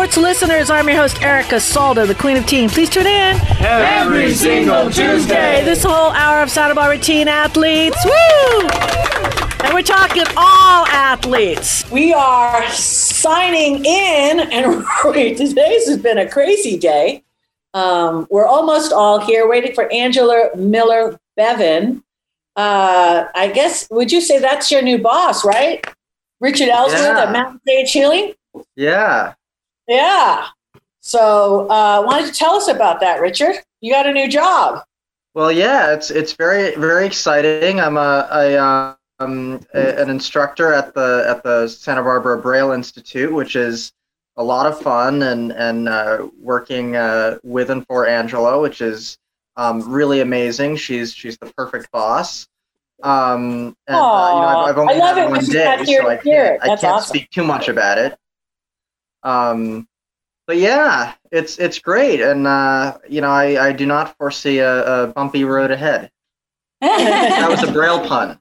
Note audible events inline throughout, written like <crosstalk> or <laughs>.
sports listeners. I'm your host, Erica Salda, the Queen of Teen. Please tune in every single Tuesday. This whole hour of Santa Barbara teen athletes. Woo! And we're talking all athletes. We are signing in, and <laughs> today's has been a crazy day. Um, we're almost all here waiting for Angela Miller Bevan. Uh, I guess, would you say that's your new boss, right? Richard Ellsworth yeah. at Mountain Sage Healing? Yeah. Yeah. So, uh, why don't you tell us about that, Richard? You got a new job. Well, yeah, it's it's very very exciting. I'm a, a um, a, an instructor at the at the Santa Barbara Braille Institute, which is a lot of fun, and and uh, working uh, with and for Angela, which is um, really amazing. She's she's the perfect boss. Um, and uh, you know, I've, I've only had one day, so I can't, I can't awesome. speak too much about it. Um, but yeah, it's it's great, and uh, you know, I, I do not foresee a, a bumpy road ahead. that was a <laughs> braille pun.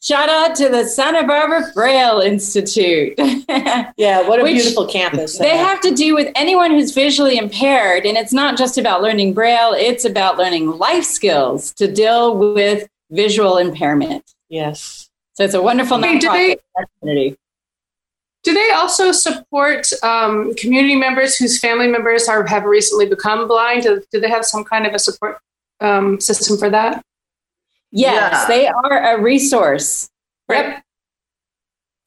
Shout out to the Santa Barbara Braille Institute. <laughs> yeah, what a Which beautiful campus. They have to do with anyone who's visually impaired. And it's not just about learning Braille, it's about learning life skills to deal with visual impairment. Yes. So it's a wonderful hey, do they, community. Do they also support um, community members whose family members are, have recently become blind? Do, do they have some kind of a support um, system for that? Yes, yeah. they are a resource. Yep.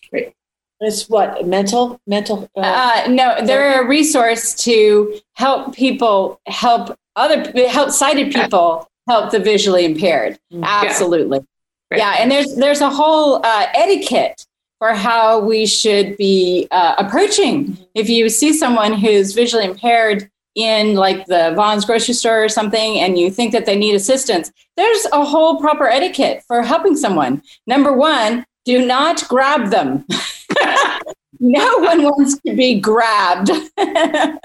Great. It's what mental mental. Uh, uh, no, they're a resource to help people help other help sighted people help the visually impaired. Mm-hmm. Absolutely. Yeah. yeah, and there's there's a whole uh, etiquette for how we should be uh, approaching. If you see someone who's visually impaired in like the Vons grocery store or something and you think that they need assistance, there's a whole proper etiquette for helping someone. Number one, do not grab them. <laughs> no one wants to be grabbed. <laughs> and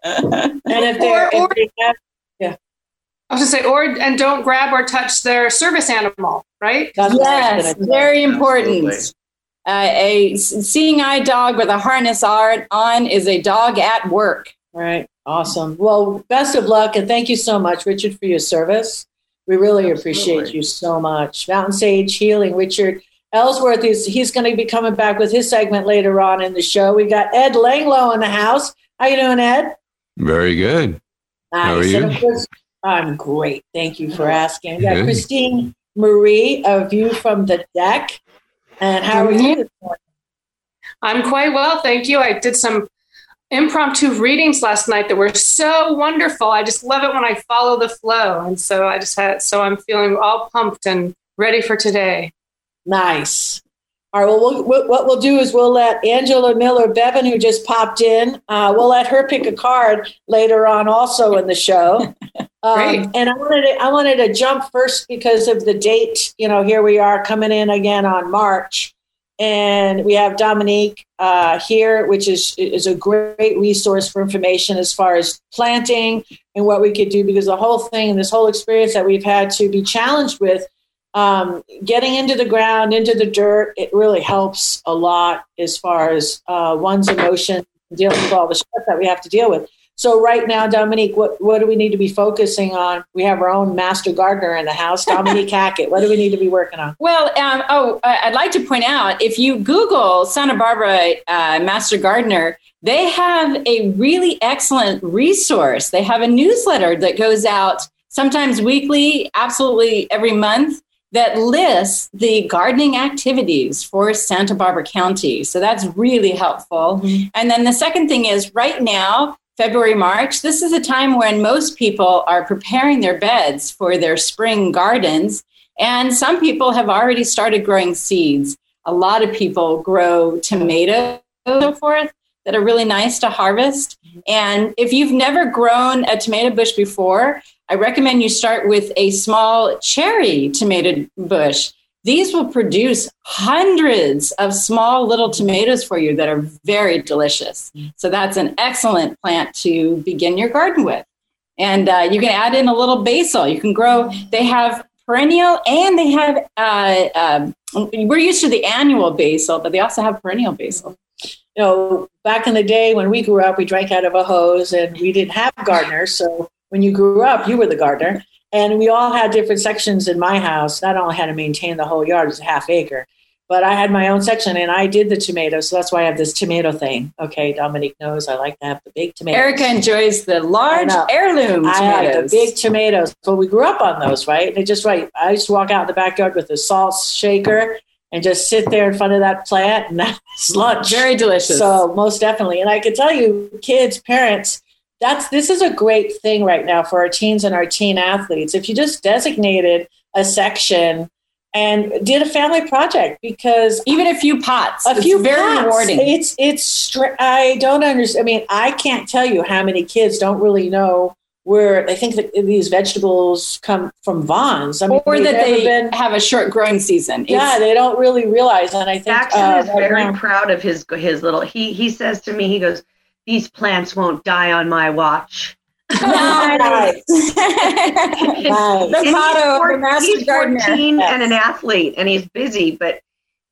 if they're, or, if they have, yeah. I was going to say, or and don't grab or touch their service animal, right? That's yes, very important. Uh, a seeing eye dog with a harness on is a dog at work. Right. Awesome. Well, best of luck and thank you so much, Richard, for your service. We really Absolutely. appreciate you so much. Mountain Sage Healing, Richard Ellsworth is he's going to be coming back with his segment later on in the show. We got Ed Langlow in the house. How you doing, Ed? Very good. Nice. How are you? Course, I'm great. Thank you for asking. We got good. Christine Marie, a view from the deck. And how are you? I'm quite well, thank you. I did some impromptu readings last night that were so wonderful. I just love it when I follow the flow. And so I just had, so I'm feeling all pumped and ready for today. Nice. All right. Well, we'll what we'll do is we'll let Angela Miller Bevan, who just popped in, uh, we'll let her pick a card later on, also in the show. <laughs> Um, and I wanted to, I wanted to jump first because of the date. You know, here we are coming in again on March. And we have Dominique uh, here, which is is a great resource for information as far as planting and what we could do. Because the whole thing and this whole experience that we've had to be challenged with, um, getting into the ground, into the dirt, it really helps a lot as far as uh, one's emotion, dealing with all the stuff that we have to deal with. So right now, Dominique, what, what do we need to be focusing on? We have our own master gardener in the house, <laughs> Dominique Hackett. What do we need to be working on? Well, um, oh, I'd like to point out if you Google Santa Barbara uh, master gardener, they have a really excellent resource. They have a newsletter that goes out sometimes weekly, absolutely every month that lists the gardening activities for Santa Barbara County. So that's really helpful. Mm-hmm. And then the second thing is right now, February, March, this is a time when most people are preparing their beds for their spring gardens. And some people have already started growing seeds. A lot of people grow tomatoes and so forth that are really nice to harvest. And if you've never grown a tomato bush before, I recommend you start with a small cherry tomato bush these will produce hundreds of small little tomatoes for you that are very delicious. So that's an excellent plant to begin your garden with. And uh, you can add in a little basil. You can grow, they have perennial and they have, uh, um, we're used to the annual basil, but they also have perennial basil. you know, back in the day when we grew up, we drank out of a hose and we didn't have gardeners. So when you grew up, you were the gardener. And we all had different sections in my house. Not only had to maintain the whole yard, it was a half acre, but I had my own section and I did the tomatoes. So that's why I have this tomato thing. Okay, Dominique knows I like to have the big tomatoes. Erica enjoys the large heirloom tomatoes. I like the big tomatoes. But we grew up on those, right? And just right. I used to walk out in the backyard with a salt shaker and just sit there in front of that plant and <laughs> that's lunch. Very delicious. So most definitely. And I can tell you, kids, parents, that's this is a great thing right now for our teens and our teen athletes. If you just designated a section and did a family project because even a few pots, a few very pots, rewarding. It's it's I don't understand. I mean, I can't tell you how many kids don't really know where they think that these vegetables come from Vons. I mean, or that they been, have a short growing season. Yeah, they don't really realize. And I think Jackson uh, is very proud of his his little. He he says to me, he goes, these plants won't die on my watch. <laughs> nice. <laughs> The motto of the master he's gardener. 14 yes. and an athlete, and he's busy, but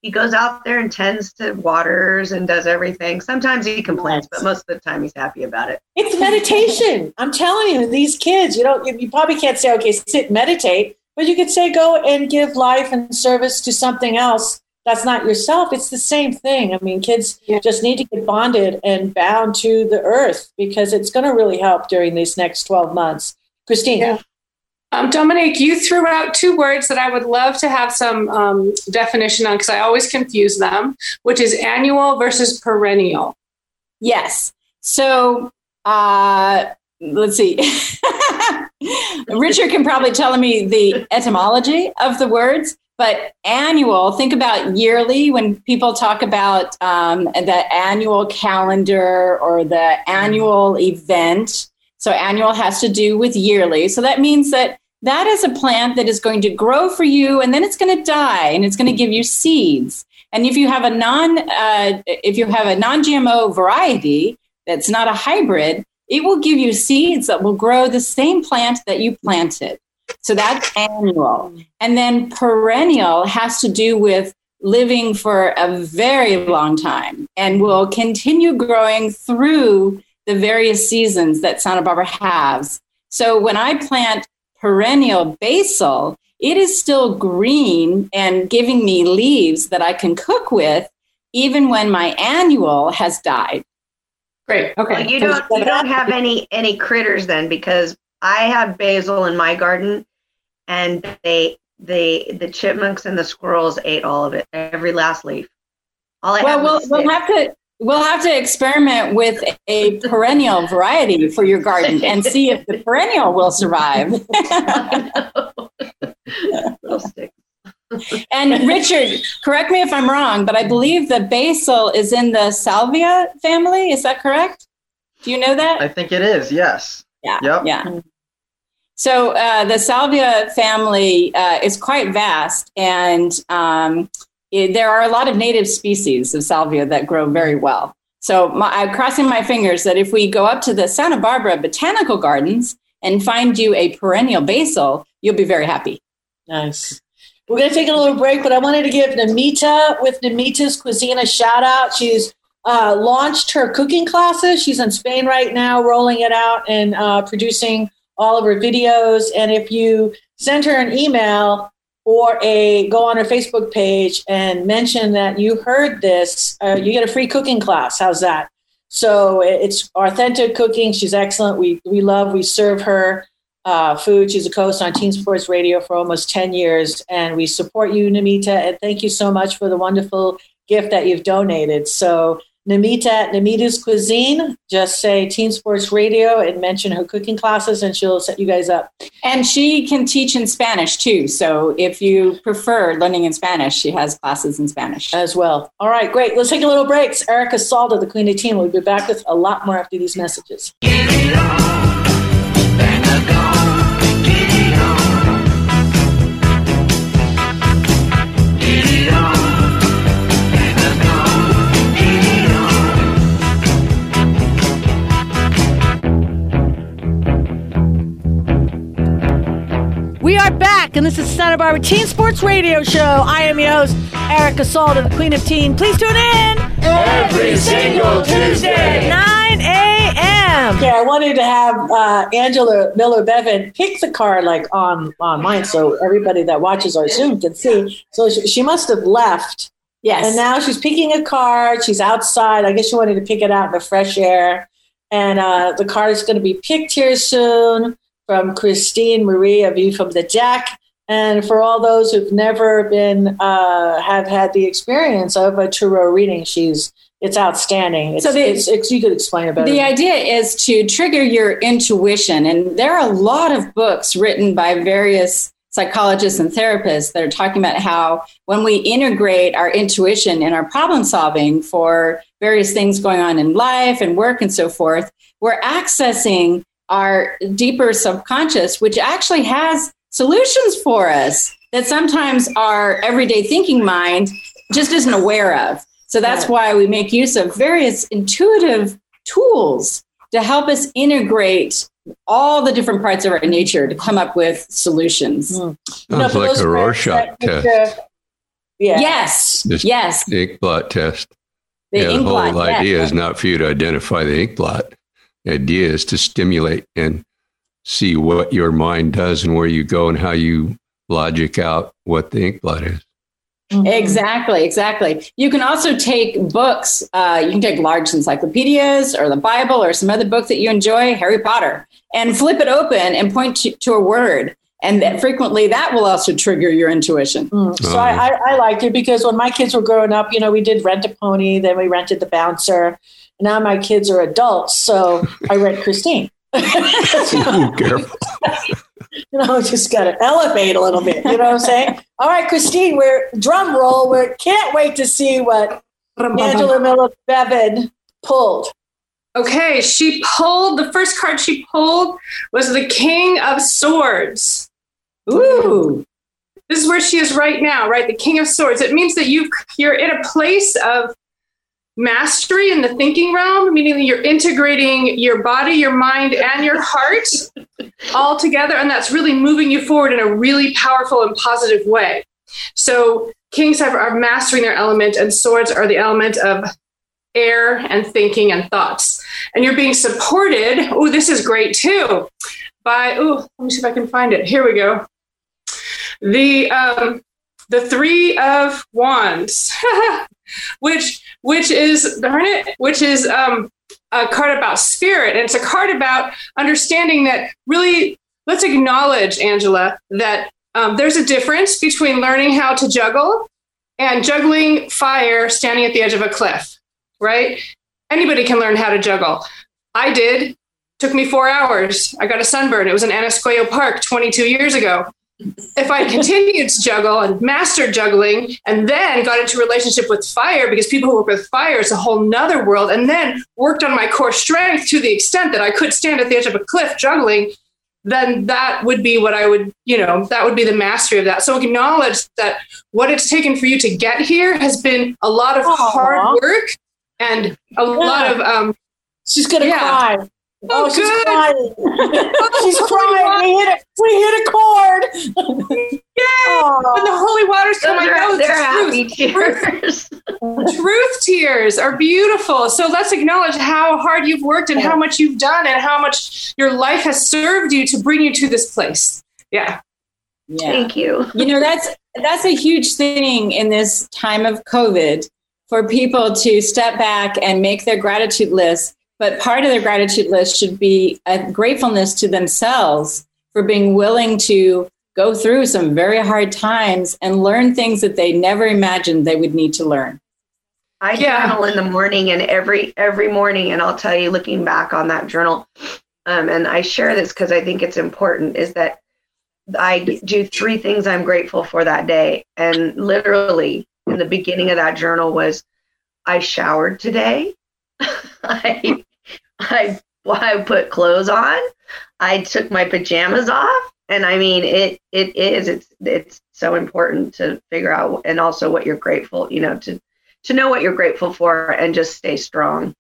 he goes out there and tends to waters and does everything. Sometimes he complains, but most of the time he's happy about it. It's meditation. <laughs> I'm telling you, these kids, you don't, you probably can't say, okay, sit, meditate, but you could say, go and give life and service to something else that's not yourself. It's the same thing. I mean, kids yeah. just need to get bonded and bound to the earth because it's going to really help during these next 12 months. Christine. Yeah. Um, Dominique, you threw out two words that I would love to have some um, definition on because I always confuse them, which is annual versus perennial. Yes. So uh, let's see. <laughs> Richard can probably tell me the etymology of the words. But annual, think about yearly when people talk about um, the annual calendar or the annual event. So annual has to do with yearly. So that means that that is a plant that is going to grow for you and then it's going to die and it's going to give you seeds. And if you have a non, uh, if you have a non-GMO variety that's not a hybrid, it will give you seeds that will grow the same plant that you planted. So that's annual. And then perennial has to do with living for a very long time and will continue growing through the various seasons that Santa Barbara has. So when I plant perennial basil, it is still green and giving me leaves that I can cook with even when my annual has died. Great. Okay. Well, you don't you don't <laughs> have any any critters then because I have basil in my garden and they they the chipmunks and the squirrels ate all of it, every last leaf. All I well, we'll, we'll have to we'll have to experiment with a perennial variety for your garden and <laughs> see if the perennial will survive. <laughs> <laughs> and Richard, correct me if I'm wrong, but I believe the basil is in the salvia family. Is that correct? Do you know that? I think it is. Yes. Yeah. Yep. Yeah. So uh, the salvia family uh, is quite vast, and um, it, there are a lot of native species of salvia that grow very well. So my, I'm crossing my fingers that if we go up to the Santa Barbara Botanical Gardens and find you a perennial basil, you'll be very happy. Nice. We're going to take a little break, but I wanted to give Namita with Namita's Cuisine a shout out. She's uh, launched her cooking classes. She's in Spain right now, rolling it out and uh, producing all of her videos. And if you send her an email or a go on her Facebook page and mention that you heard this, uh, you get a free cooking class. How's that? So it's authentic cooking. She's excellent. We we love. We serve her uh, food. She's a co-host on Teen Sports Radio for almost ten years, and we support you, Namita. And thank you so much for the wonderful gift that you've donated. So Namita at Namita's Cuisine. Just say Teen Sports Radio and mention her cooking classes, and she'll set you guys up. And she can teach in Spanish too. So if you prefer learning in Spanish, she has classes in Spanish as well. All right, great. Let's take a little break. It's Erica Salda, the Queen of Teen. We'll be back with a lot more after these messages. Back, and this is Santa Barbara Teen Sports Radio Show. I am your host, Erica Salda, the Queen of Teen. Please tune in Every single Tuesday. 9 a.m. Okay, I wanted to have uh, Angela Miller Bevan pick the card like on online so everybody that watches our Zoom can see. So she, she must have left. Yes. And now she's picking a card. She's outside. I guess she wanted to pick it out in the fresh air. And uh, the card is going to be picked here soon from Christine Marie of You from the Deck. And for all those who've never been, uh, have had the experience of a tarot reading, she's it's outstanding. It's, So the- it's, it's, you could explain it. The idea is to trigger your intuition. And there are a lot of books written by various psychologists and therapists that are talking about how when we integrate our intuition in our problem solving for various things going on in life and work and so forth, we're accessing our deeper subconscious, which actually has solutions for us that sometimes our everyday thinking mind just isn't aware of. So that's why we make use of various intuitive tools to help us integrate all the different parts of our nature to come up with solutions. Mm. Sounds like for those a Rorschach that- test, Yeah. Yes, Just- yes. the ink blot test. The yeah, the ink whole blot, yes. idea is not for you to identify the ink blot. The idea is to stimulate and see what your mind does and where you go and how you logic out what the ink blot is. Mhm. Exactly, exactly. You can also take books. Uh, you can take large encyclopedias or the Bible or some other book that you enjoy, Harry Potter, and flip it open and point to, to a word. And that frequently that will also trigger your intuition. Mm. So Oh. I, I, I liked it because when my kids were growing up, you know, we did rent a pony, then we rented the bouncer. Now my kids are adults, so <laughs> I rent Christine. Ooh, <laughs> careful. <laughs> you know, just got to elevate a little bit. You know what I'm saying? All right, Christine, we're drum roll. We can't wait to see what Angela Miller Bevan pulled. Okay, she pulled the first card she pulled was the King of Swords. Ooh, This is where she is right now, right? The King of Swords. It means that you you're in a place of mastery in the thinking realm, meaning you're integrating your body, your mind, and your heart all together, and that's really moving you forward in a really powerful and positive way. So kings have, are mastering their element, and swords are the element of air and thinking and thoughts. And you're being supported. Oh, this is great too. By oh, let me see if I can find it. Here we go. The um, the three of wands, <laughs> which which is darn it, which is um, a card about spirit, and it's a card about understanding that really. Let's acknowledge, Angela, that um, there's a difference between learning how to juggle and juggling fire standing at the edge of a cliff, right? Anybody can learn how to juggle. I did. Took me four hours. I got a sunburn. It was in Anisq'Oyo' Park 22 years ago. If I continued to juggle and mastered juggling and then got into a relationship with fire, because people who work with fire is a whole nother world, and then worked on my core strength to the extent that I could stand at the edge of a cliff juggling, then that would be what I would, you know, that would be the mastery of that. So acknowledge that what it's taken for you to get here has been a lot of Aw. hard work and a lot of um She's gonna Yeah. cry. Oh, oh, she's good. crying. Oh, she's crying. We hit it. We hit a chord. yay! When the holy waters come, I know they're happy truth. tears. <laughs> truth tears are beautiful. So let's acknowledge how hard you've worked and how much you've done and how much your life has served you to bring you to this place. Yeah. yeah. Thank you. you know that's that's a huge thing in this time of covid for people to step back and make their gratitude list but part of their gratitude list should be a gratefulness to themselves for being willing to go through some very hard times and learn things that they never imagined they would need to learn. I Yeah. journal in the morning and every every morning, and I'll tell you, looking back on that journal, um, and I share this because I think it's important, is that I do three things I'm grateful for that day, and literally in the beginning of that journal was I showered today, <laughs> I I I put clothes on, I took my pajamas off, and I mean it it is it's it's so important to figure out and also what you're grateful, you know, to to know what you're grateful for and just stay strong.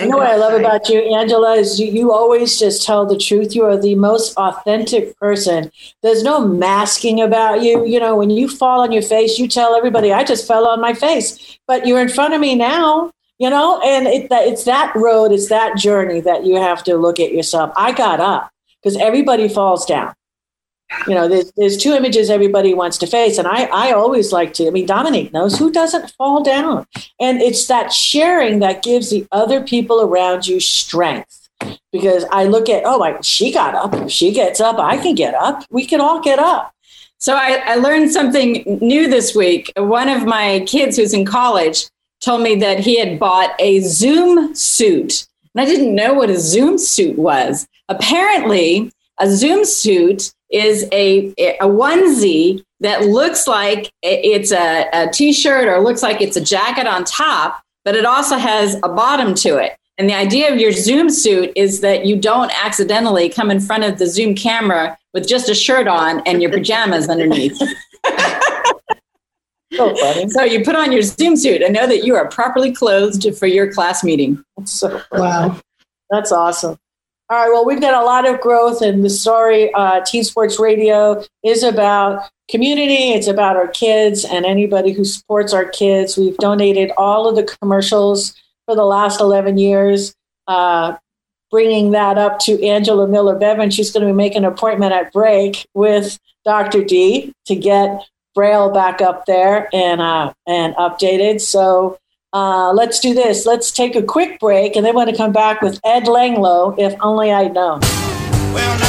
You know what I love about you, Angela, is you, you always just tell the truth. You are the most authentic person. There's no masking about you. You know, when you fall on your face, you tell everybody, I just fell on my face. But you're in front of me now, you know, and it, it's that road, it's that journey that you have to look at yourself. I got up because everybody falls down. You know there's, there's two images everybody wants to face and I, I always like to i mean dominique knows who doesn't fall down? And it's that sharing that gives the other people around you strength because i look at oh my she got up. If she gets up i can get up. We can all get up. So I, I learned something new this week. One of my kids who's in college told me that he had bought a zoom suit and i didn't know what a zoom suit was apparently a zoom suit is a, a onesie that looks like it's a a t-shirt or looks like it's a jacket on top, but it also has a bottom to it. And the idea of your Zoom suit is that you don't accidentally come in front of the Zoom camera with just a shirt on and your pajamas underneath. <laughs> so funny. So you put on your Zoom suit and know that you are properly clothed for your class meeting. That's so funny. Wow. That's awesome. All right. Well, we've got a lot of growth, and the story uh, Teen Sports Radio is about community. It's about our kids and anybody who supports our kids. We've donated all of the commercials for the last 11 years. Uh, bringing that up to Angela Miller Bevan. She's going to be making an appointment at break with Dr. D to get Braille back up there and uh, and updated. So uh, let's do this. Let's take a quick break, and then going to come back with Ed Langlo. If only I'd known. Well,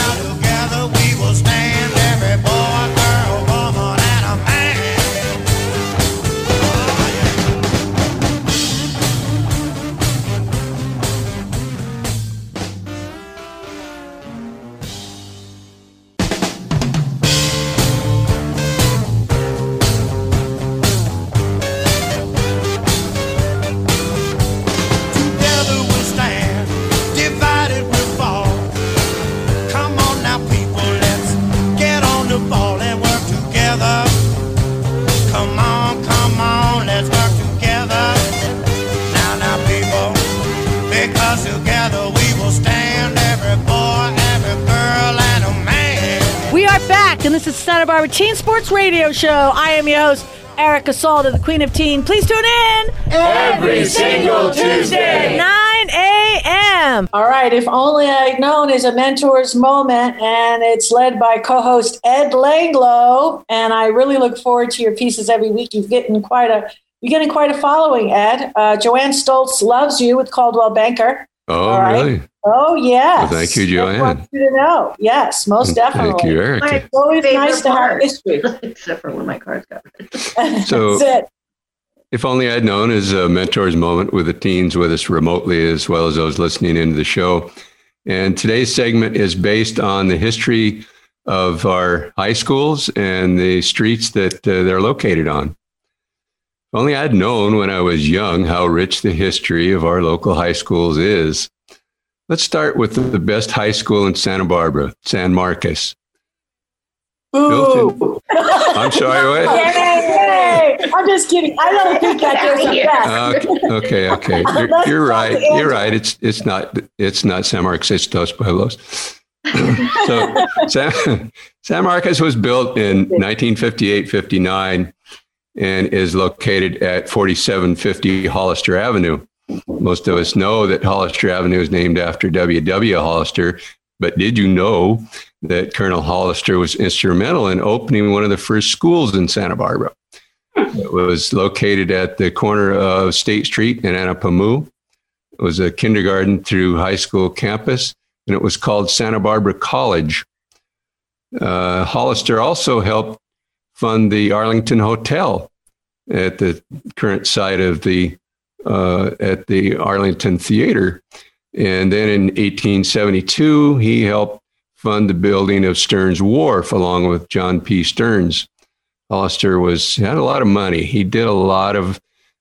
this is Santa Barbara Teen Sports Radio Show. I am your host, Erica Salda, the Queen of Teen. Please tune in every single Tuesday, 9 a.m. All right, if only I'd known is a mentor's moment, and it's led by co-host Ed Langlo. And I really look forward to your pieces every week. You've getting quite a you're getting quite a following, Ed. Uh, Joanne Stoltz loves you with Caldwell Banker. Oh, really? Oh, yes. Well, thank you, Joanne. I want you to know. Yes, most definitely. Thank you, Eric. It's always nice to have history. <laughs> Except for when my cards got <laughs> So, if only I'd known is a mentor's moment with the teens with us remotely, as well as those listening into the show. And today's segment is based on the history of our high schools and the streets that uh, they're located on. If only I'd known when I was young how rich the history of our local high schools is. Let's start with the best high school in Santa Barbara, San Marcos. Ooh. I'm sorry, what? <laughs> Yay! I'm just kidding. I don't think that is the best. okay, okay. <laughs> You're, you're right. You're right. It's it's not it's not San Marcos. It's Dos Pueblos. <laughs> so San, San Marcos was built in 1958-59 and is located at 4750 Hollister Avenue. Most of us know that Hollister Avenue is named after W.W. Hollister, but did you know that Colonel Hollister was instrumental in opening one of the first schools in Santa Barbara? It was located at the corner of State Street in Anapamu. It was a kindergarten through high school campus, and it was called Santa Barbara College. Uh, Hollister also helped fund the Arlington Hotel at the current site of the uh, at the Arlington Theater. And then in 1872, he helped fund the building of Stearns Wharf along with John P. Stearns. Hollister was had a lot of money. He did a lot of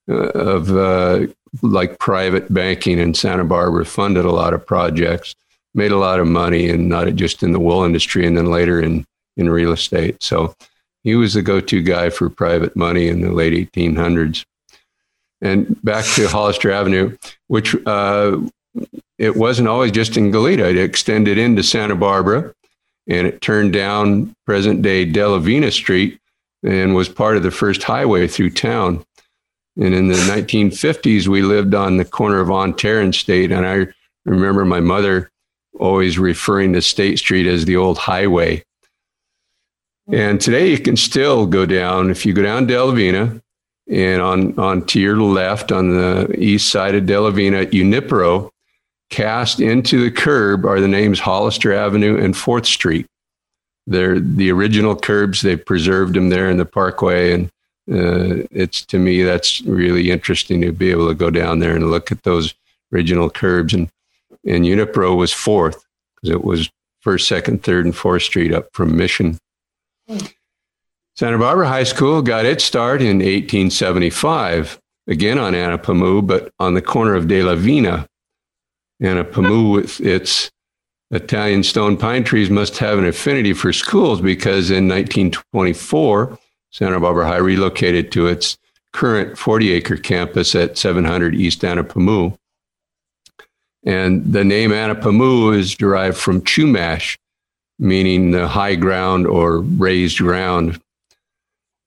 uh, of uh, like private banking in Santa Barbara, funded a lot of projects, made a lot of money, and not just in the wool industry, and then later in in real estate. So he was the go-to guy for private money in the late 1800s. And back to Hollister Avenue, which uh, it wasn't always just in Goleta. It extended into Santa Barbara, and it turned down present day De La Vina Street and was part of the first highway through town. And in the 1950s, we lived on the corner of Ontario State. And I remember my mother always referring to State Street as the old highway. And today you can still go down, if you go down De La Vina and on, on to your left on the east side of De La Vina, Junipero, cast into the curb are the names Hollister Avenue and 4th Street. They're the original curbs. They've preserved them there in the parkway. And uh, it's to me, that's really interesting to be able to go down there and look at those original curbs. And, and Junipero was fourth because it was first, second, third, and fourth street up from Mission. Santa Barbara High School got its start in 1875, again on Anapamu, but on the corner of De La Vina. Anapamu, with its Italian stone pine trees, must have an affinity for schools because in 1924, Santa Barbara High relocated to its current 40 acre campus at 700 East Anapamu. And the name Anapamu is derived from Chumash, meaning the high ground or raised ground.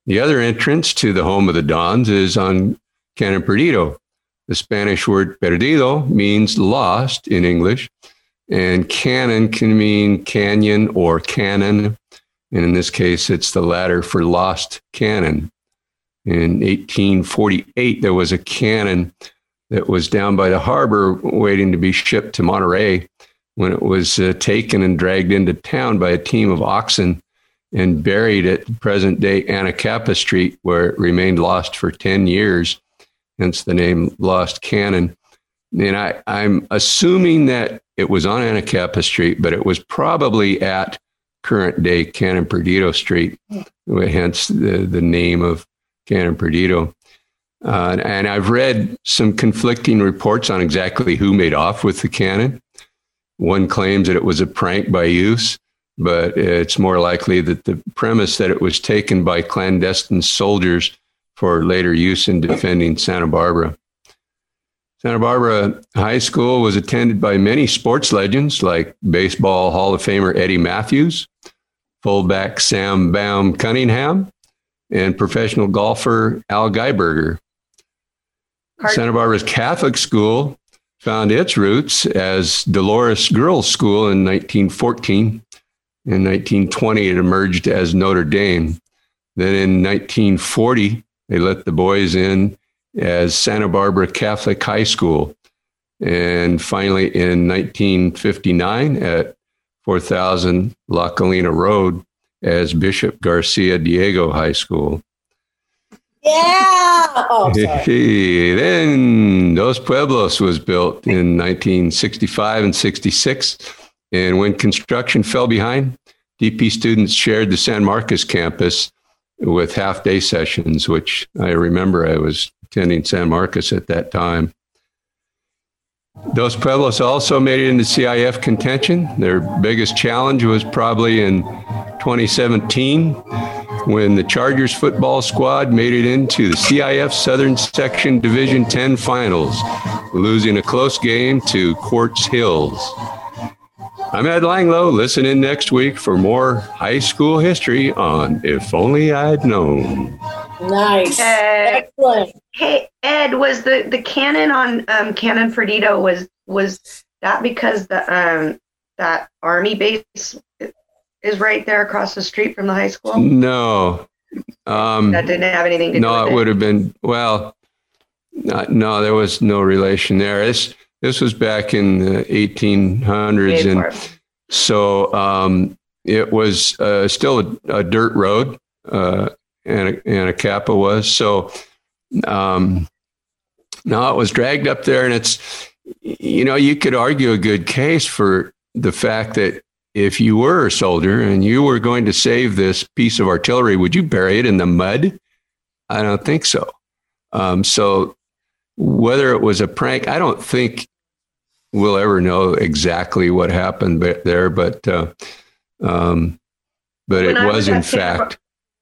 The other entrance to the home of the Dons is on Canon Perdido. The Spanish word perdido means lost in English, and canon can mean canyon or cannon. And in this case, it's the latter for lost cannon. In 1848, there was a cannon that was down by the harbor waiting to be shipped to Monterey when it was uh, taken and dragged into town by a team of oxen and buried at present day Anacapa Street, where it remained lost for 10 years, hence the name Lost Cannon. And I, I'm assuming that it was on Anacapa Street, but it was probably at current day Canon Perdido Street, hence the, the name of Canon Perdido. Uh, and I've read some conflicting reports on exactly who made off with the cannon. One claims that it was a prank by use, but it's more likely that the premise that it was taken by clandestine soldiers for later use in defending Santa Barbara. Santa Barbara High School was attended by many sports legends like Baseball Hall of Famer Eddie Mathews, fullback Sam Bam Cunningham, and professional golfer Al Geiberger. Santa Barbara's Catholic school found its roots as Dolores Girls School in 1914. In 1920, it emerged as Notre Dame. Then in 1940, they let the boys in as Santa Barbara Catholic High School. And finally, in 1959, at 4000 La Colina Road, as Bishop Garcia Diego High School. Yeah. Oh, then Dos Pueblos was built in 1965 and 66. And when construction fell behind, DP students shared the San Marcos campus with half day sessions, which I remember I was attending San Marcos at that time. Dos Pueblos also made it into CIF contention. Their biggest challenge was probably in 2017 when the Chargers football squad made it into the CIF Southern Section Division 10 finals, losing a close game to Quartz Hills. I'm Ed Langlow. Listen in next week for more high school history on If Only I'd Known. Nice. Uh, Excellent. Hey, Ed, was the, the cannon on um, Canon Perdido, was was that because the um, that army base is right there across the street from the high school? No. Um, that didn't have anything to no, do with it. No, it would have been, well, not, no, there was no relation there. This, this was back in the 1800s. And so um, it was uh, still a, a, dirt road, uh, and, a, Anacapa was. So um, now it was dragged up there, and it's, you know, you could argue a good case for the fact that if you were a soldier and you were going to save this piece of artillery, would you bury it in the mud? I don't think so. Um, so whether it was a prank, I don't think we'll ever know exactly what happened there, but uh, um, but when it was, was in fact.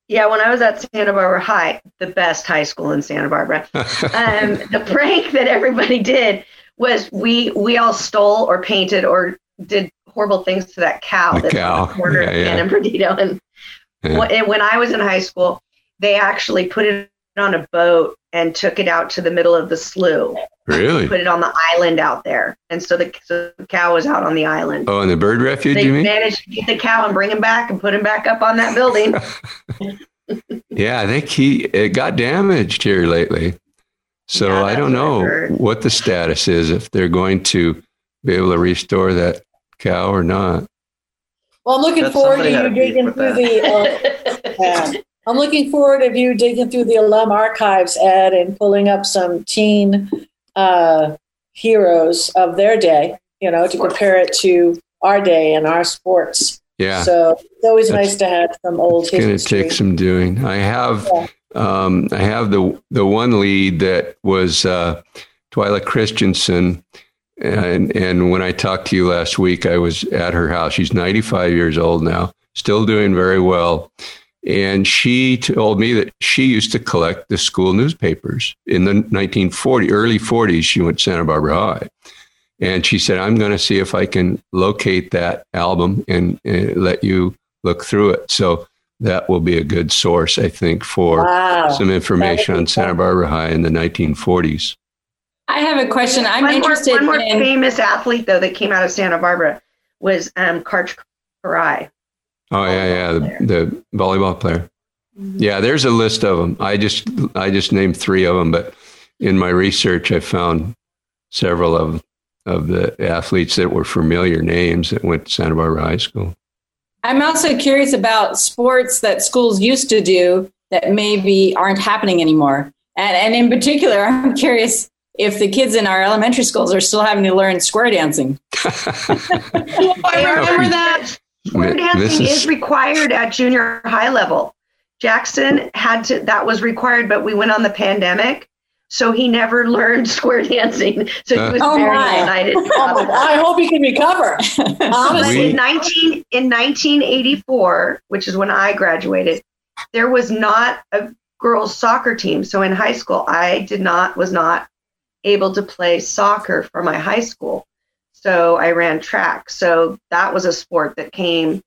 Yeah, when I was at Santa Barbara High, the best high school in Santa Barbara, <laughs> um, the prank that everybody did was we we all stole or painted or did horrible things to that cow The that's cow. the corner Yeah, of yeah. And Bernardino. And, Yeah. and when I was in high school, they actually put it on a boat and took it out to the middle of the slough, Really? put it on the island out there, and so the, so the cow was out on the island. Oh, and the bird refuge, they you mean? managed to get the cow and bring him back and put him back up on that building. <laughs> <laughs> Yeah, I think he it got damaged here lately. So Yeah, I don't that's what I know what the status is if they're going to be able to restore that cow or not. Well, I'm looking Bet forward to you digging with through the. Uh, <laughs> yeah. I'm looking forward to you digging through the alum archives, Ed, and pulling up some teen uh, heroes of their day. You know, to compare it to our day and our sports. Yeah. So it's always That's- nice to have some old It's going to take some doing. I have, Yeah. um, I have the the one lead that was uh, Twyla Christensen, and and when I talked to you last week, I was at her house. She's 95 years old now, still doing very well, and she told me that she used to collect the school newspapers in the 1940 early 40s. She went to Santa Barbara High. And she said, I'm going to see if I can locate that album and, uh let you look through it. So that will be a good source, I think, for Wow. some information on Santa. Barbara High in the 1940s. I have a question. I'm one interested more, one more in. famous athlete though that came out of Santa Barbara was um, Karch Kiraly. Oh yeah, yeah, the, the volleyball player. Yeah, there's a list of them. I just I just named three of them, but in my research, I found several of of the athletes that were familiar names that went to Santa Barbara High School. I'm also curious about sports that schools used to do that maybe aren't happening anymore. And, and in particular, <laughs> I'm curious if the kids in our elementary schools are still having to learn square dancing. <laughs> Oh, I remember that. Square dancing Mrs. is required at junior high level. Jackson had to that was required, but we went on the pandemic, so he never <laughs> learned square dancing. So he was Oh, very my. excited. <laughs> Oh I hope he can recover. But Honestly, in 19 in 1984, which is when I graduated, there was not a girls soccer team. So in high school, I did not was not able to play soccer for my high school. So I ran track. So that was a sport that came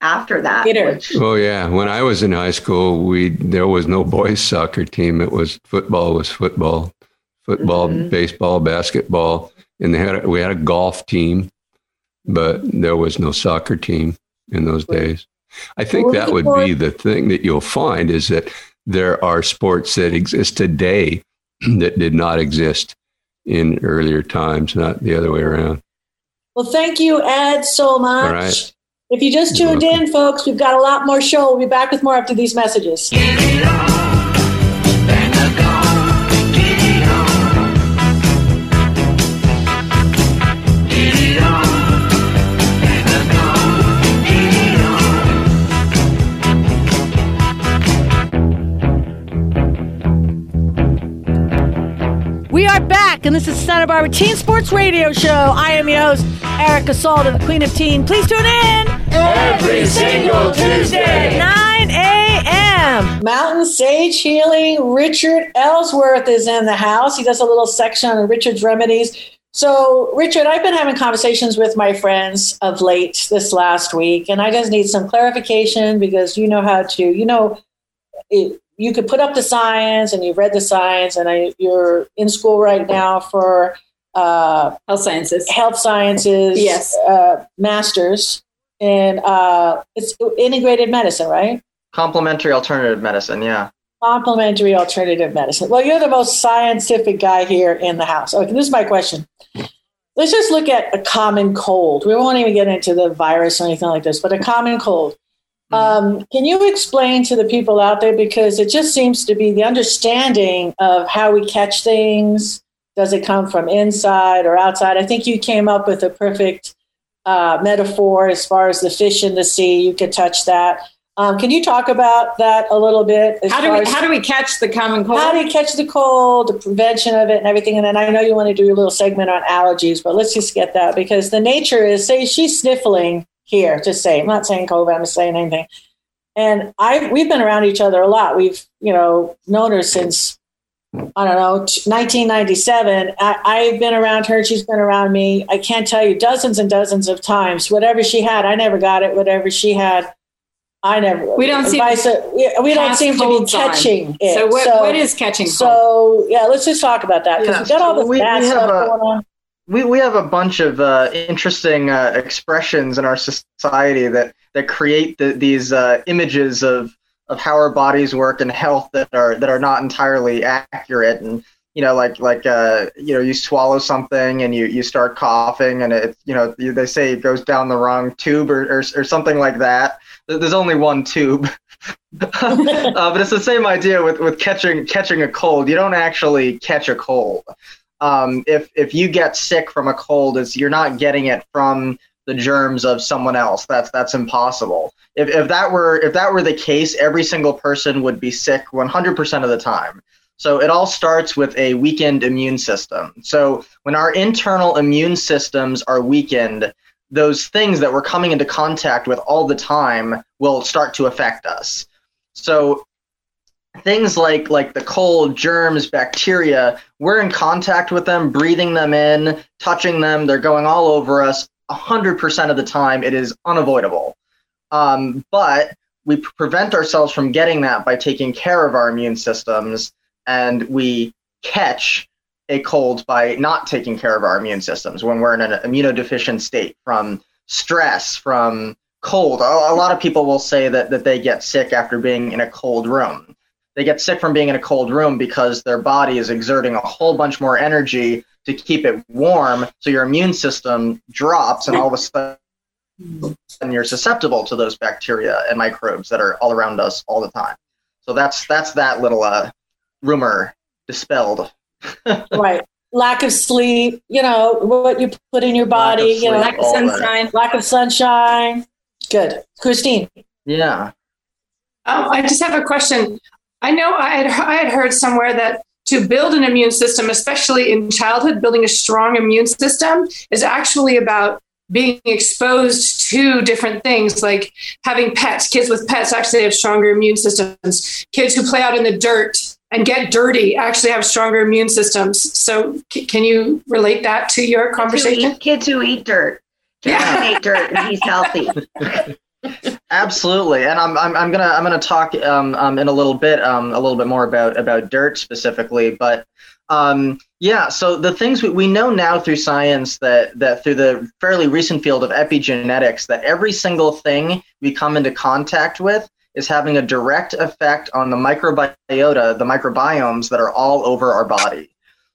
after that. Theater. Which, Oh yeah, when I was in high school, we there was no boys soccer team. It was football was football, football, Mhm. baseball, basketball, and they had a, we had a golf team, but there was no soccer team in those days. I think that would be the thing that you'll find is that there are sports that exist today <clears throat> that did not exist in earlier times, not the other way around. well, thank you, Ed, so much. Right. If you just tuned in, folks, we've got a lot more show. We'll be back with more after these messages. And this is Santa Barbara Teen Sports Radio Show. I am your host, Erica Salda, the Queen of Teen. Please tune in Every single Tuesday. 9 a.m. Mountain Sage Healing. Richard Ellsworth is in the house. He does a little section on Richard's remedies. So, Richard, I've been having conversations with my friends of late this last week, and I just need some clarification because you know how to, you know, it, you could put up the science and you've read the science, and I, you're in school right now for uh, Health sciences. health sciences Yes. uh, masters, and uh, it's integrated medicine, right? Complementary alternative medicine, yeah. complementary alternative medicine. Well, you're the most scientific guy here in the house. Okay, this is my question. Let's just look at a common cold. We won't even get into the virus or anything like this, but a common cold. Um, can you explain to the people out there because it just seems to be the understanding of how we catch things? Does it come from inside or outside? I think you came up with a perfect uh, metaphor as far as the fish in the sea. You could touch that. Um, can you talk about that a little bit? How do we as- how do we catch the common cold? how do you catch the cold, the prevention of it, and everything? And then I know you want to do a little segment on allergies, but let's just get that because the nature is say she's sniffling here. Just say I'm not saying COVID. I'm not saying anything. and I we've been around each other a lot. We've you know known her since I don't know 1997. I, have been around her; she's been around me. I can't tell you dozens and dozens of times. Whatever she had, I never got it. Whatever she had, I never. We don't seem. Uh, we, we don't seem to be catching on. it. So what, so, what is catching? So yeah, let's just talk about that because yeah, we got all this we, bad we stuff a, going on. We, we have a bunch of uh, interesting uh, expressions in our society that, that create the, these uh, images of, of how our bodies work and health that are that are not entirely accurate. And you know like like uh, you know you swallow something and you, you start coughing and it you know they say it goes down the wrong tube or, or, or something like that. There's only one tube. <laughs> Uh, but it's the same idea with, with catching catching a cold. You don't actually catch a cold um, if if you get sick from a cold, is you're not getting it from the germs of someone else. That's that's impossible. If if that were if that were the case, every single person would be sick 100% of the time. So it all starts with a weakened immune system. So when our internal immune systems are weakened, those things that we're coming into contact with all the time will start to affect us. So things like like the cold, germs, bacteria, we're in contact with them, breathing them in, touching them, they're going all over us. 100% of the time, it is unavoidable. Um, but we prevent ourselves from getting that by taking care of our immune systems, and we catch a cold by not taking care of our immune systems when we're in an immunodeficient state from stress, from cold. A, a lot of people will say that, that they get sick after being in a cold room they get sick from being in a cold room because their body is exerting a whole bunch more energy to keep it warm so your immune system drops and all of a sudden you're susceptible to those bacteria and microbes that are all around us all the time. So that's that's that little uh, rumor dispelled. <laughs> Right. Lack of sleep you know what you put in your body you know lack of sunshine lack of sunshine. Good. Christine. Yeah. Oh, I just have a question. I know I had, I had heard somewhere that to build an immune system, especially in childhood, building a strong immune system is actually about being exposed to different things like having pets. Kids with pets actually have stronger immune systems. Kids who play out in the dirt and get dirty actually have stronger immune systems. So, c- can you relate that to your conversation? Kids who eat, kids who eat dirt. Yeah, eat dirt and he's healthy. <laughs> Absolutely, and I'm, I'm, I'm gonna I'm gonna talk um, um, in a little bit um, a little bit more about about dirt specifically, but um, yeah. So the things we, we know now through science that that through the fairly recent field of epigenetics that every single thing we come into contact with is having a direct effect on the microbiota, the microbiomes that are all over our body.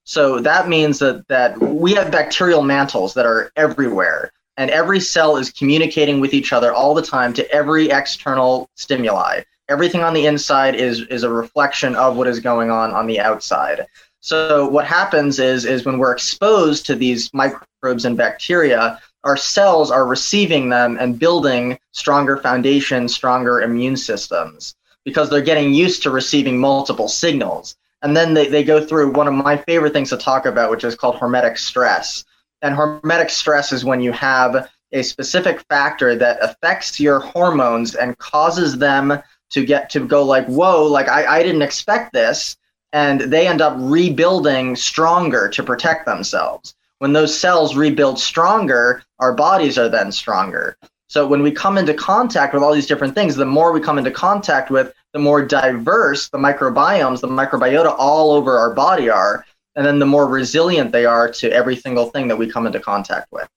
So that means that that we have bacterial mantles that are everywhere and every cell is communicating with each other all the time to every external stimuli. Everything on the inside is is a reflection of what is going on on the outside. So what happens is is when we're exposed to these microbes and bacteria, our cells are receiving them and building stronger foundations, stronger immune systems because they're getting used to receiving multiple signals. And then they, they go through one of my favorite things to talk about, which is called hormetic stress. And hormetic stress is when you have a specific factor that affects your hormones and causes them to get to go like, whoa, like I, I didn't expect this. And they end up rebuilding stronger to protect themselves. When those cells rebuild stronger, our bodies are then stronger. So when we come into contact with all these different things, the more we come into contact with, the more diverse the microbiomes, the microbiota all over our body are and then the more resilient they are to every single thing that we come into contact with.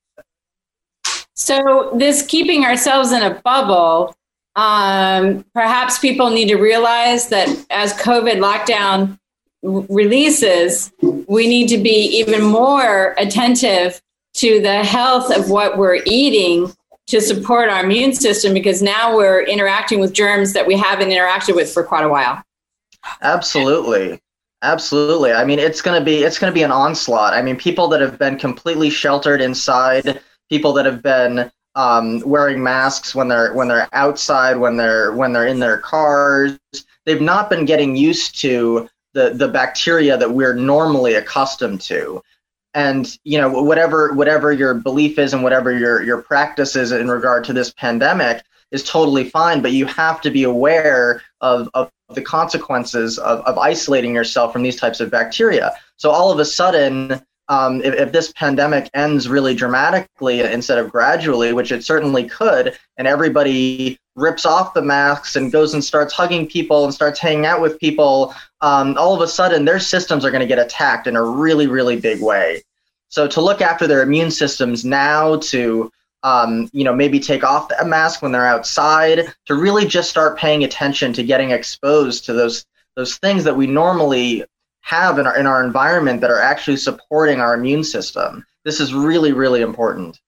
So, this keeping ourselves in a bubble, um, perhaps people need to realize that as COVID lockdown releases, we need to be even more attentive to the health of what we're eating to support our immune system because now we're interacting with germs that we haven't interacted with for quite a while. Absolutely. Absolutely. I mean, it's going to be it's going to be an onslaught. I mean, people that have been completely sheltered inside, people that have been um, wearing masks when they're when they're outside, when they're when they're in their cars, they've not been getting used to the the bacteria that we're normally accustomed to. And you know, whatever whatever your belief is and whatever your your practice is in regard to this pandemic, is totally fine, but you have to be aware of, of the consequences of, of isolating yourself from these types of bacteria. So all of a sudden, um, if, if, this pandemic ends really dramatically instead of gradually, which it certainly could, and everybody rips off the masks and goes and starts hugging people and starts hanging out with people, um, all of a sudden their systems are going to get attacked in a really, really big way. So to look after their immune systems now, to um, you know maybe take off a mask when they're outside, to really just start paying attention to getting exposed to those those things that we normally have in our in our environment that are actually supporting our immune system. This is really, really important.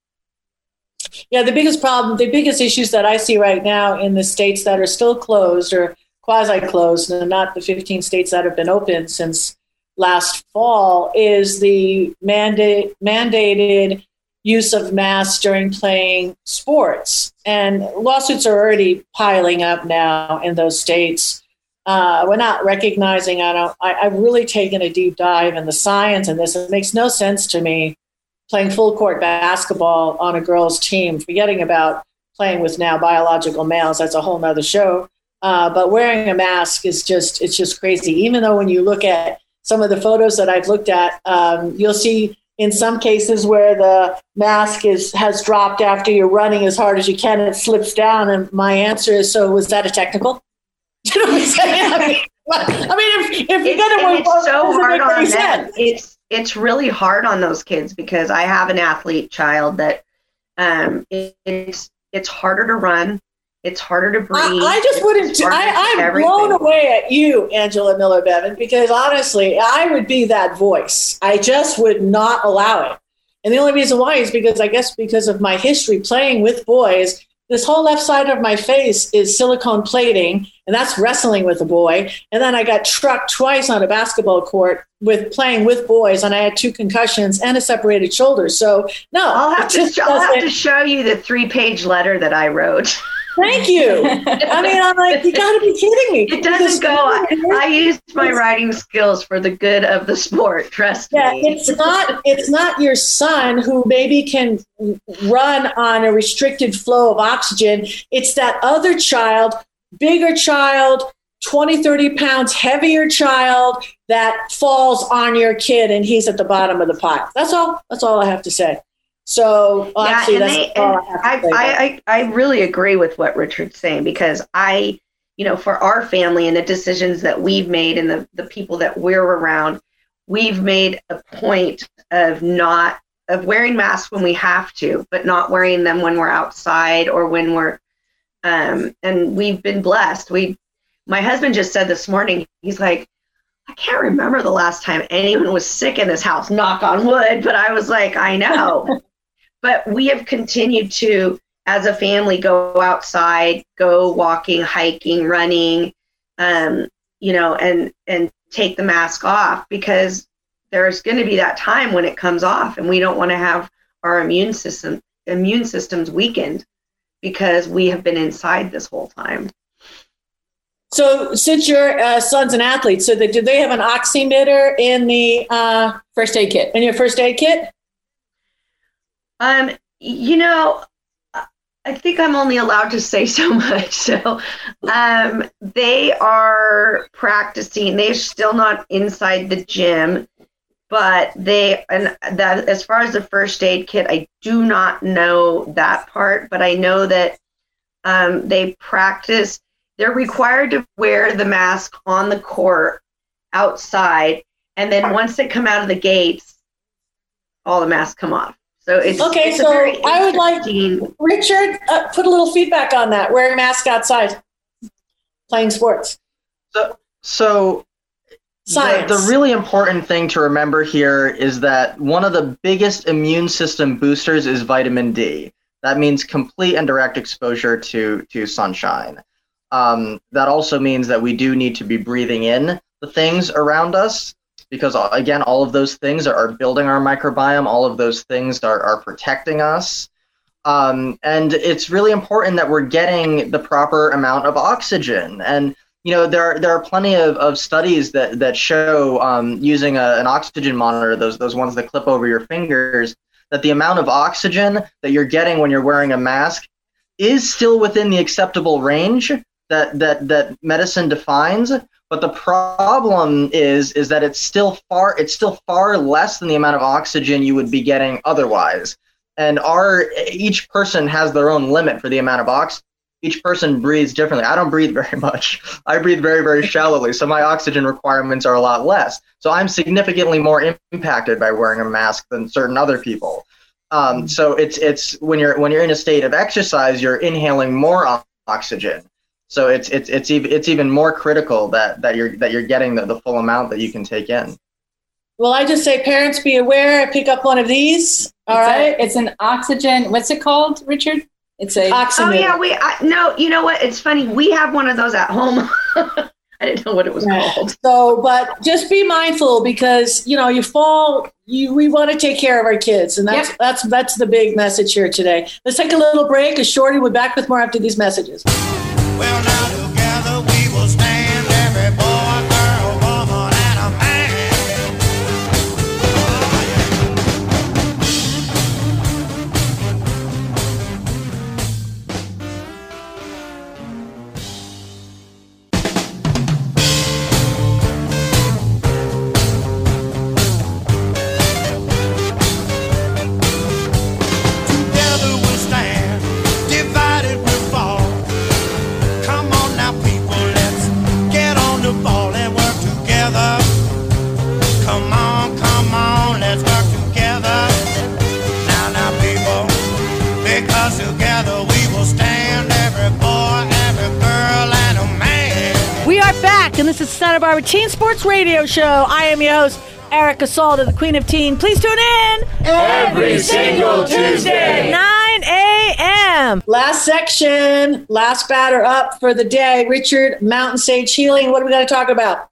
Yeah, the biggest problem, the biggest issues that I see right now in the states that are still closed or quasi closed, and not the 15 states that have been open since last fall, is the mandate, mandated use of masks during playing sports. And lawsuits are already piling up now in those states. Uh, we're not recognizing. I don't. I, I've really taken a deep dive in the science in this. It makes no sense to me playing full court basketball on a girls' team, forgetting about playing with now biological males. That's a whole nother show. Uh, but wearing a mask is just it's just crazy. Even though when you look at some of the photos that I've looked at, um, you'll see in some cases where the mask is has dropped after you're running as hard as you can, it slips down. And my answer is, so was that a technical? <laughs> you know what I'm saying? I mean, <laughs> I mean if, if you're going to work, it's so hard on them. It's it's really hard on those kids because I have an athlete child that um, it, it's it's harder to run. It's harder to breathe. I, I just wouldn't. I, I'm blown away at you, Angela Miller Bevan, because honestly, I would be that voice. I just would not allow it. And the only reason why is because I guess because of my history playing with boys this whole left side of my face is silicone plating, and that's wrestling with a boy. And then I got trucked twice on a basketball court with playing with boys, and I had two concussions and a separated shoulder. So no, I'll have, to, I'll have to show you the three page letter that I wrote. <laughs> Thank you. I mean, I'm like, you got to be kidding me. <laughs> It doesn't go. I, I, used my writing skills for the good of the sport. Trust yeah, me. it's not. It's not your son who maybe can run on a restricted flow of oxygen. It's that other child, bigger child, 20, 30 pounds heavier child that falls on your kid, and he's at the bottom of the pile. That's all. That's all I have to say. So well, yeah, actually, they, I, I, I, I really agree with what Richard's saying because I, you know, for our family and the decisions that we've made and the, the people that we're around, we've made a point of not of wearing masks when we have to, but not wearing them when we're outside or when we're um and we've been blessed. We my husband just said this morning, he's like, I can't remember the last time anyone was sick in this house, knock on wood, but I was like, I know. <laughs> But we have continued to, as a family, go outside, go walking, hiking, running, um, you know, and and take the mask off because there's going to be that time when it comes off, and we don't want to have our immune system immune systems weakened because we have been inside this whole time. So, since your uh, son's an athlete, so that, do they have an oximeter in the uh, first aid kit? In your first aid kit? Um, you know, I think I'm only allowed to say <laughs> so much. So um, they are practicing. They're still not inside the gym, but they and that as far as the first aid kit, I do not know that part. But I know that um, they practice. They're required to wear the mask on the court outside, and then once they come out of the gates, all the masks come off. So it's okay. It's so I would like Richard uh, put a little feedback on that. Wearing mask outside, playing sports. So, so the, the, really important thing to remember here is that one of the biggest immune system boosters is vitamin D. That means complete and direct exposure to to sunshine. Um, that also means that we do need to be breathing in the things around us because again all of those things are, are building our microbiome all of those things are, are protecting us um, and it's really important that we're getting the proper amount of oxygen and you know there are, there are plenty of, of studies that that show um, using a, an oxygen monitor those those ones that clip over your fingers that the amount of oxygen that you're getting when you're wearing a mask is still within the acceptable range that that that medicine defines. But the problem is is that it's still far it's still far less than the amount of oxygen you would be getting otherwise. And our each person has their own limit for the amount of oxygen each person breathes differently. I don't breathe very much. <laughs> I breathe very, very shallowly, so my oxygen requirements are a lot less. So I'm significantly more impacted by wearing a mask than certain other people. Um, so it's it's when you're when you're in a state of exercise, you're inhaling more oxygen. So it's it's it's even it's even more critical that that you're that you're getting the, the full amount that you can take in. Well, I just say parents be aware. Pick up one of these. All it's right, a, it's an oxygen. What's it called, Richard? It's a oxygen. Oh yeah, we I, no. You know what? It's funny. We have one of those at home. <laughs> I didn't know what it was called. So, but just be mindful because you know you fall. You we want to take care of our kids, and that's yep. that's that's the big message here today. Let's take a little break. A shorty. We're back with more after these messages. Well, and this is Santa Barbara Teen Sports Radio Show. I am your host, Erica Salda, the Queen of Teen. Please tune in every single Tuesday, 9 a.m. Last section, last batter up for the day. Richard, Mountain Sage Healing. What are we going to talk about?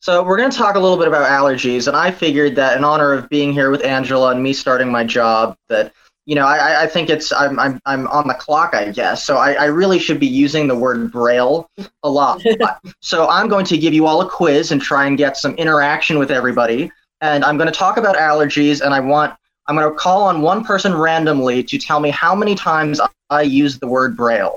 So we're going to talk a little bit about allergies, and I figured that in honor of being here with Angela and me starting my job, that you know, I, I think it's I'm, I'm I'm on the clock, I guess. So I, I really should be using the word braille a lot. <laughs> so I'm going to give you all a quiz and try and get some interaction with everybody. And I'm going to talk about allergies, and I want I'm going to call on one person randomly to tell me how many times I use the word braille.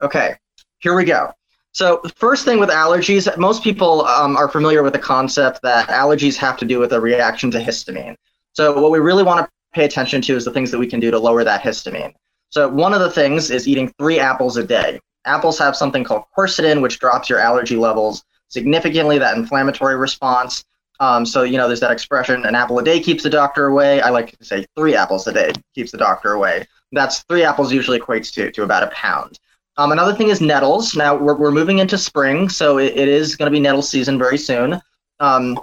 Okay, here we go. So first thing with allergies, most people um, are familiar with the concept that allergies have to do with a reaction to histamine. So what we really want to pay attention to is the things that we can do to lower that histamine. So one of the things is eating three apples a day. Apples have something called quercetin, which drops your allergy levels significantly, that inflammatory response. Um, so, you know, there's that expression, an apple a day keeps the doctor away. I like to say three apples a day keeps the doctor away. That's three apples usually equates to, to about a pound. Um, another thing is nettles. Now, we're, we're moving into spring, so it, it is going to be nettle season very soon. Um,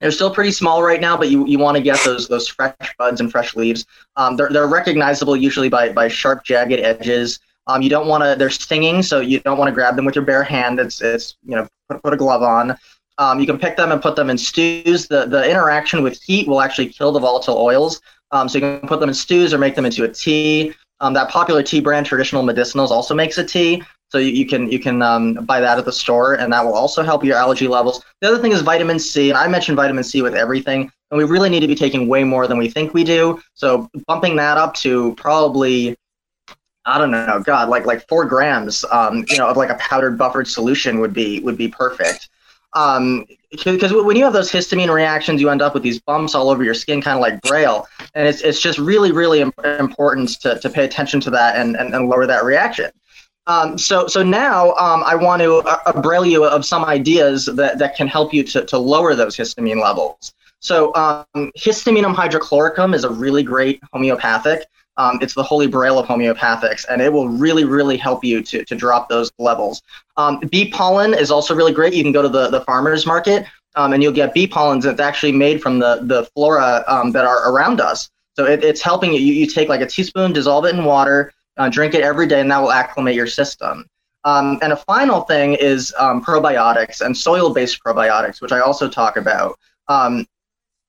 they're still pretty small right now, but you, you want to get those those fresh buds and fresh leaves. Um, they're, they're recognizable usually by, by sharp, jagged edges. Um, you don't want to. They're stinging, so you don't want to grab them with your bare hand. It's it's you know put, put a glove on. Um, you can pick them and put them in stews. The the interaction with heat will actually kill the volatile oils. Um, so you can put them in stews or make them into a tea. Um, that popular tea brand, Traditional Medicinals, also makes a tea. So you, you can you can um, buy that at the store, and that will also help your allergy levels. The other thing is vitamin C, and I mentioned vitamin C with everything, and we really need to be taking way more than we think we do. So bumping that up to probably I don't know, God, like like four grams, um, you know, of like a powdered buffered solution would be would be perfect. Um, because when you have those histamine reactions, you end up with these bumps all over your skin, kind of like braille, and it's it's just really really important to, to pay attention to that and, and, and lower that reaction. Um, so, so now um, I want to uh, you of some ideas that, that can help you to, to lower those histamine levels. So, um, histaminum hydrochloricum is a really great homeopathic. Um, it's the holy grail of homeopathics, and it will really, really help you to, to drop those levels. Um, bee pollen is also really great. You can go to the, the farmer's market um, and you'll get bee pollens that's actually made from the, the flora um, that are around us. So it, it's helping you. you. You take like a teaspoon, dissolve it in water, uh, drink it every day, and that will acclimate your system. Um, and a final thing is um, probiotics and soil-based probiotics, which I also talk about. Um,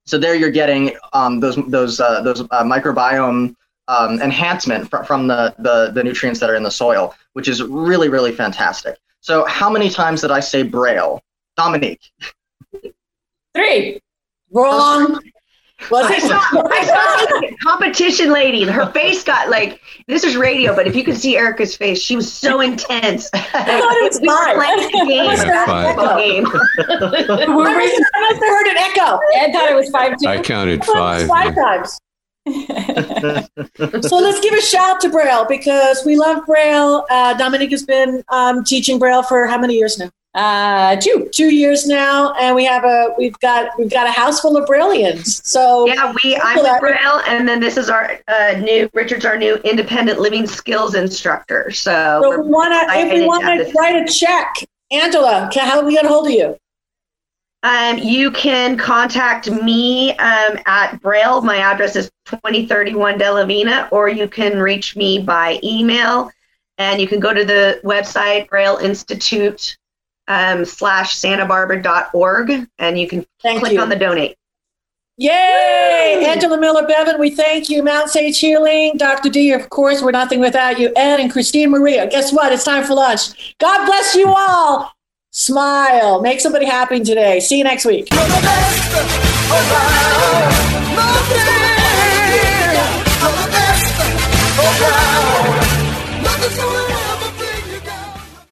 so there, you're getting um, those those uh, those uh, microbiome um, enhancement fr- from the, the the nutrients that are in the soil, which is really really fantastic. So, how many times did I say Braille, Dominique? Three. Wrong. Was <laughs> I saw, I saw competition lady. Her face got like this is radio, but if you could see Erica's face, she was so intense. <laughs> I thought it was we five. Were game, basketball game. <laughs> I must have heard an echo. Ed thought it was five. Too. I counted five. Five yeah. times. so let's give a shout to Braille because we love Braille. Uh, Dominique has been um, teaching Braille for how many years now? Uh, two two years now, and we have a we've got we've got a house full of Brillians. So yeah, we I'm with Braille, and then this is our uh, new Richard's our new independent living skills instructor. So, so we want to if we want to write a check, Angela, can, how are we get a hold of you? Um, you can contact me um, at Braille. My address is 2031 De La Vina, or you can reach me by email. And you can go to the website, Braille Institute um, slash santabarbara.org and you can Thank click you. on the donate. Yay! Angela Miller Bevan, we thank you. Mountain Sage Healing, Dr. D, of course, we're nothing without you. Ed and Christine Maria. Guess what? It's time for lunch. God bless you all. Smile. Make somebody happy today. See you next week. You're